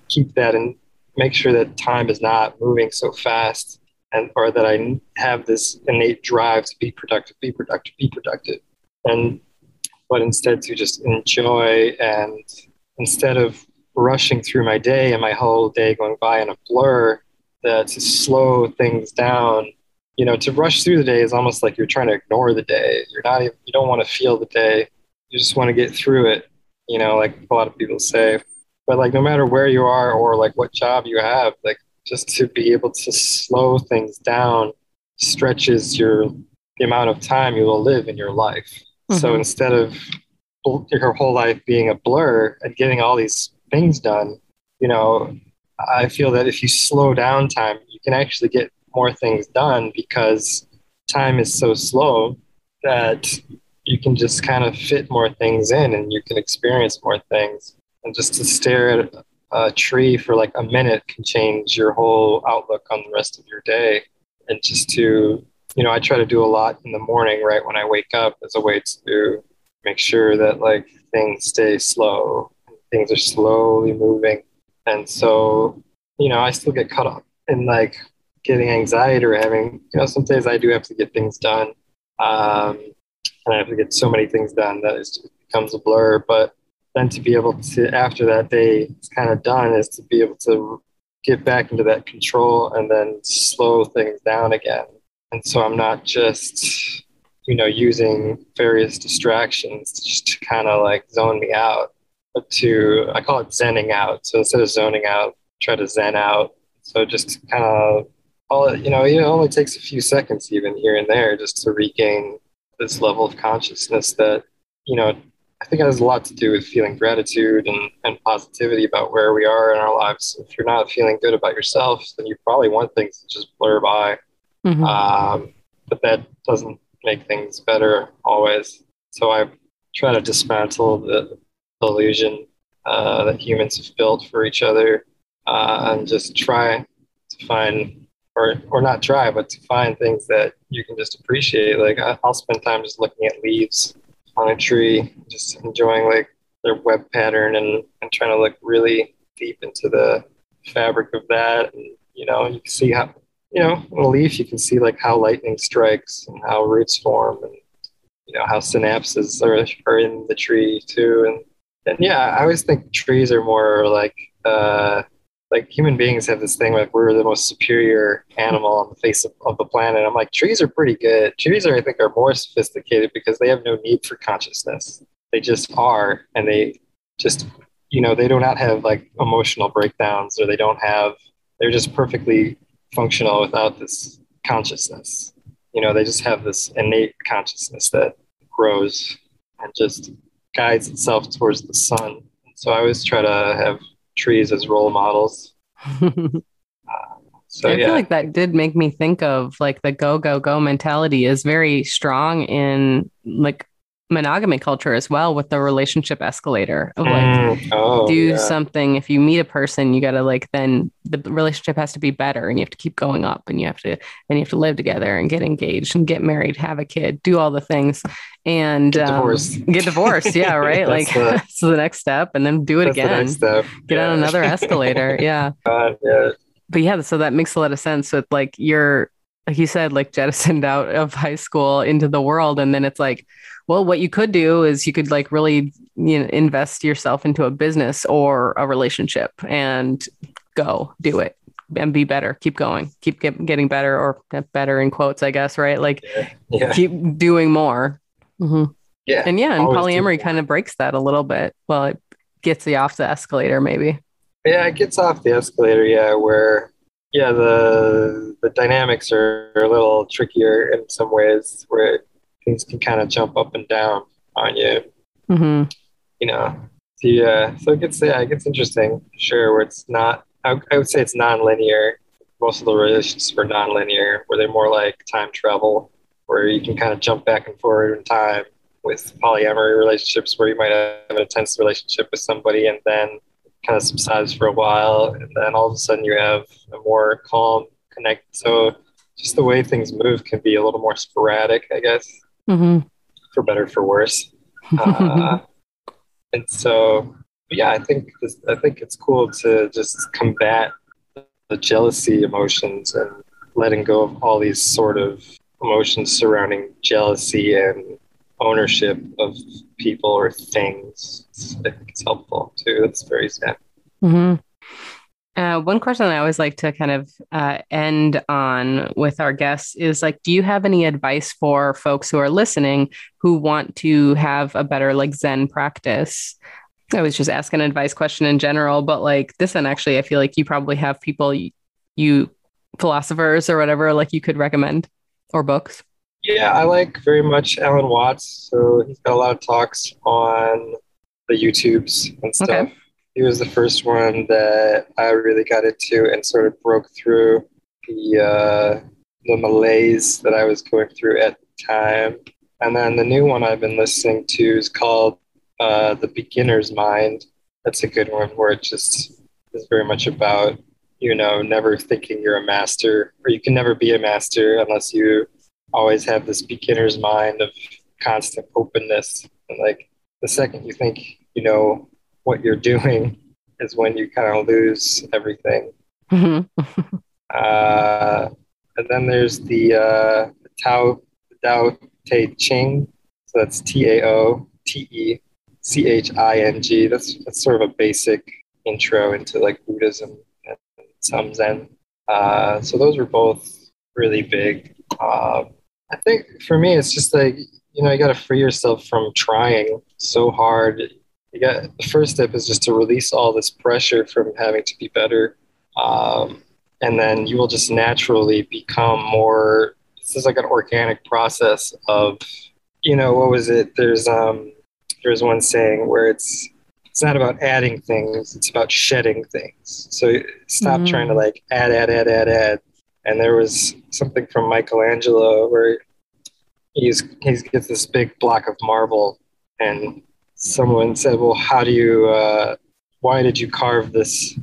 keep that and make sure that time is not moving so fast and or that i have this innate drive to be productive be productive be productive and but instead to just enjoy and instead of rushing through my day and my whole day going by in a blur, that to slow things down, you know, to rush through the day is almost like you're trying to ignore the day. You're not, even, you don't want to feel the day. You just want to get through it, you know, like a lot of people say. But like, no matter where you are or like what job you have, like just to be able to slow things down stretches your, the amount of time you will live in your life. So Mhm. instead of your whole life being a blur and getting all these things done, you know, I feel that if you slow down time, you can actually get more things done because time is so slow that you can just kind of fit more things in and you can experience more things. And just to stare at a tree for like a minute can change your whole outlook on the rest of your day. And just to, you know, I try to do a lot in the morning right when I wake up as a way to make sure that like things stay slow things are slowly moving and so you know i still get caught up in like getting anxiety or having you know some days i do have to get things done um, and i have to get so many things done that it becomes a blur but then to be able to after that day it's kind of done is to be able to get back into that control and then slow things down again and so i'm not just you know, using various distractions just to kind of like zone me out, but to, I call it zenning out. So instead of zoning out, try to zen out. So just kind of, all you know, it only takes a few seconds even here and there just to regain this level of consciousness that, you know, I think it has a lot to do with feeling gratitude and, and positivity about where we are in our lives. If you're not feeling good about yourself, then you probably want things to just blur by. Mhm. Um, but that doesn't make things better always. So I try to dismantle the illusion uh, that humans have built for each other uh, and just try to find, or, or not try, but to find things that you can just appreciate. Like I- I'll spend time just looking at leaves on a tree, just enjoying like their web pattern and, and trying to look really deep into the fabric of that. And, you know, you can see how, you know, in a leaf, you can see like how lightning strikes and how roots form and, you know, how synapses are, are in the tree too. And, and yeah, I always think trees are more like, uh, like human beings have this thing like we're the most superior animal on the face of, of the planet. I'm like, trees are pretty good. Trees are, I think, are more sophisticated because they have no need for consciousness. They just are, and they just, you know, they do not have like emotional breakdowns, or they don't have. They're just perfectly functional without this consciousness. You know, they just have this innate consciousness that grows and just guides itself towards the sun. So I always try to have trees as role models. so I yeah. feel like that did make me think of like the go go go mentality is very strong in like monogamy culture as well with the relationship escalator of like mm, oh, do yeah. something. If you meet a person you got to like then the relationship has to be better and you have to keep going up and you have to and you have to live together and get engaged and get married have a kid do all the things. And get divorced, um, get divorced. Yeah right? Like the, that's the next step and then do it again. get yeah. on another escalator. Yeah. God, yeah but yeah so that makes a lot of sense with like you're like you said like jettisoned out of high school into the world and then it's like well, what you could do is you could like really you know, invest yourself into a business or a relationship and go do it and be better. Keep going. Keep get, getting better or better in quotes, I guess, right? Like yeah. Yeah. keep doing more. Mm-hmm. Yeah. And yeah, and polyamory kind of breaks that a little bit. Well, it gets you off the escalator, maybe. Yeah, it gets off the escalator. Yeah, where yeah the the dynamics are, are a little trickier in some ways, where things can kind of jump up and down on you. Mm-hmm. You know, the uh, so it gets yeah, it gets interesting. Sure, where it's not. I, I would say it's non-linear. Most of the relationships were non-linear, where they're more like time travel, where you can kind of jump back and forward in time. With polyamory relationships, where you might have an intense relationship with somebody and then kind of subsides for a while, and then all of a sudden you have a more calm connect. So just the way things move can be a little more sporadic, I guess mm-hmm. for better for worse. Uh, and so, yeah, I think this, I think it's cool to just combat the jealousy emotions and letting go of all these sort of emotions surrounding jealousy and ownership of people or things. I think it's helpful too. That's very sad. Mm-hmm. Uh, one question I always like to kind of uh, end on with our guests is like, do you have any advice for folks who are listening who want to have a better like Zen practice? I was just asking an advice question in general, but like this one, actually, I feel like you probably have people you, you philosophers or whatever like you could recommend or books. Yeah, I like very much Alan Watts. So he's got a lot of talks on the YouTubes and stuff. Okay he was the first one that I really got into and sort of broke through the uh, the malaise that I was going through at the time. And then the new one I've been listening to is called uh, The Beginner's Mind. That's a good one where it just is very much about you know never thinking you're a master or you can never be a master unless you always have this beginner's mind of constant openness and like the second you think you know what you're doing is when you kind of lose everything. Mm-hmm. uh, and then there's the uh, Tao Tao Te Ching. So that's T A O T E C H I N G. That's that's sort of a basic intro into like Buddhism and some Zen. Uh, so those were both really big. Uh, I think for me, it's just like you know you got to free yourself from trying so hard got the first step is just to release all this pressure from having to be better. Um, and then you will just naturally become more this is like an organic process of you know what was it? There's um there's one saying where it's it's not about adding things it's about shedding things. So stop mm-hmm. trying to like add add add add add. And there was something from michelangelo where he's he gets this big block of marble and someone said, "Well, how do you? Uh, why did you carve this?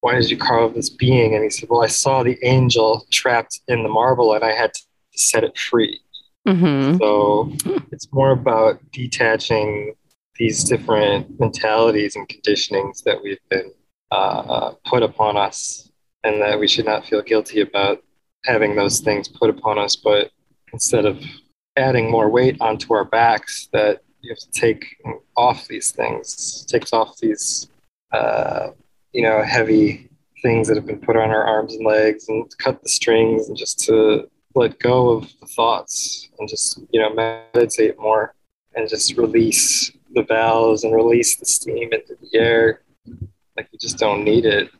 Why did you carve this being?" And he said, "Well, I saw the angel trapped in the marble, and I had to set it free." Mm-hmm. So it's more about detaching these different mentalities and conditionings that we've been uh, put upon us, and that we should not feel guilty about having those things put upon us, but instead of adding more weight onto our backs, that you have to take off these things, takes off these, uh, you know, heavy things that have been put on our arms and legs and cut the strings and just to let go of the thoughts and just you know meditate more and just release the valves and release the steam into the air. Like you just don't need it.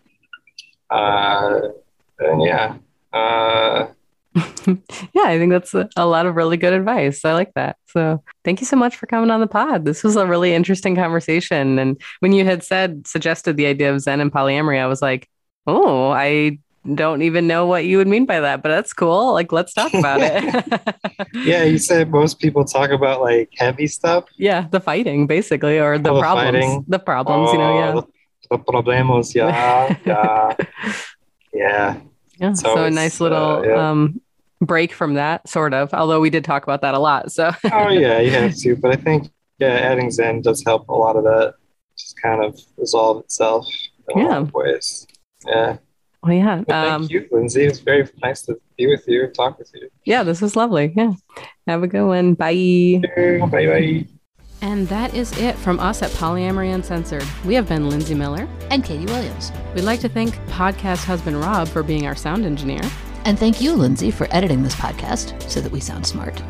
Uh, and yeah uh, yeah, I think that's a, lot of really good advice. I like that. So thank you so much for coming on the pod. This was a really interesting conversation. And when you had said, suggested the idea of Zen and polyamory, I was like, oh, I don't even know what you would mean by that, but that's cool. Like, let's talk about it. yeah, you said most people talk about like heavy stuff. Yeah, the fighting basically, or the oh, problems. Fighting. The problems, oh, you know, yeah. The, the problemos, yeah, yeah, yeah. Yeah. So, so a nice little uh, yeah. um, break from that, sort of. Although we did talk about that a lot. So. oh yeah, you have to. But I think yeah, adding Zen does help a lot of that. Just kind of resolve itself in yeah. a lot of ways. Yeah. Well, yeah. Well, thank um, you, Lindsay. It's very nice to be with you and talk with you. Yeah, this was lovely. Yeah. Have a good one. Bye. Bye bye. And that is it from us at Polyamory Uncensored. We have been Lindsay Miller and Katie Williams. We'd like to thank podcast husband Rob for being our sound engineer. And thank you, Lindsay, for editing this podcast so that we sound smart.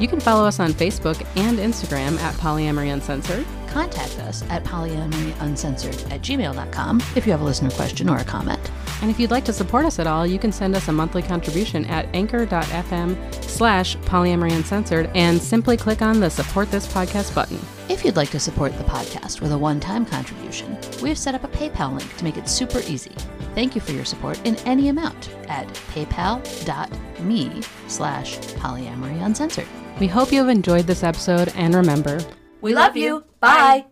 You can follow us on Facebook and Instagram at Polyamory Uncensored. Contact us at polyamoryuncensored at gmail.com if you have a listener question or a comment. And if you'd like to support us at all, you can send us a monthly contribution at anchor.fm slash polyamory uncensored and simply click on the support this podcast button. If you'd like to support the podcast with a one-time contribution, we have set up a PayPal link to make it super easy. Thank you for your support in any amount at paypal.me slash polyamory uncensored. We hope you have enjoyed this episode and remember, we love you. Bye.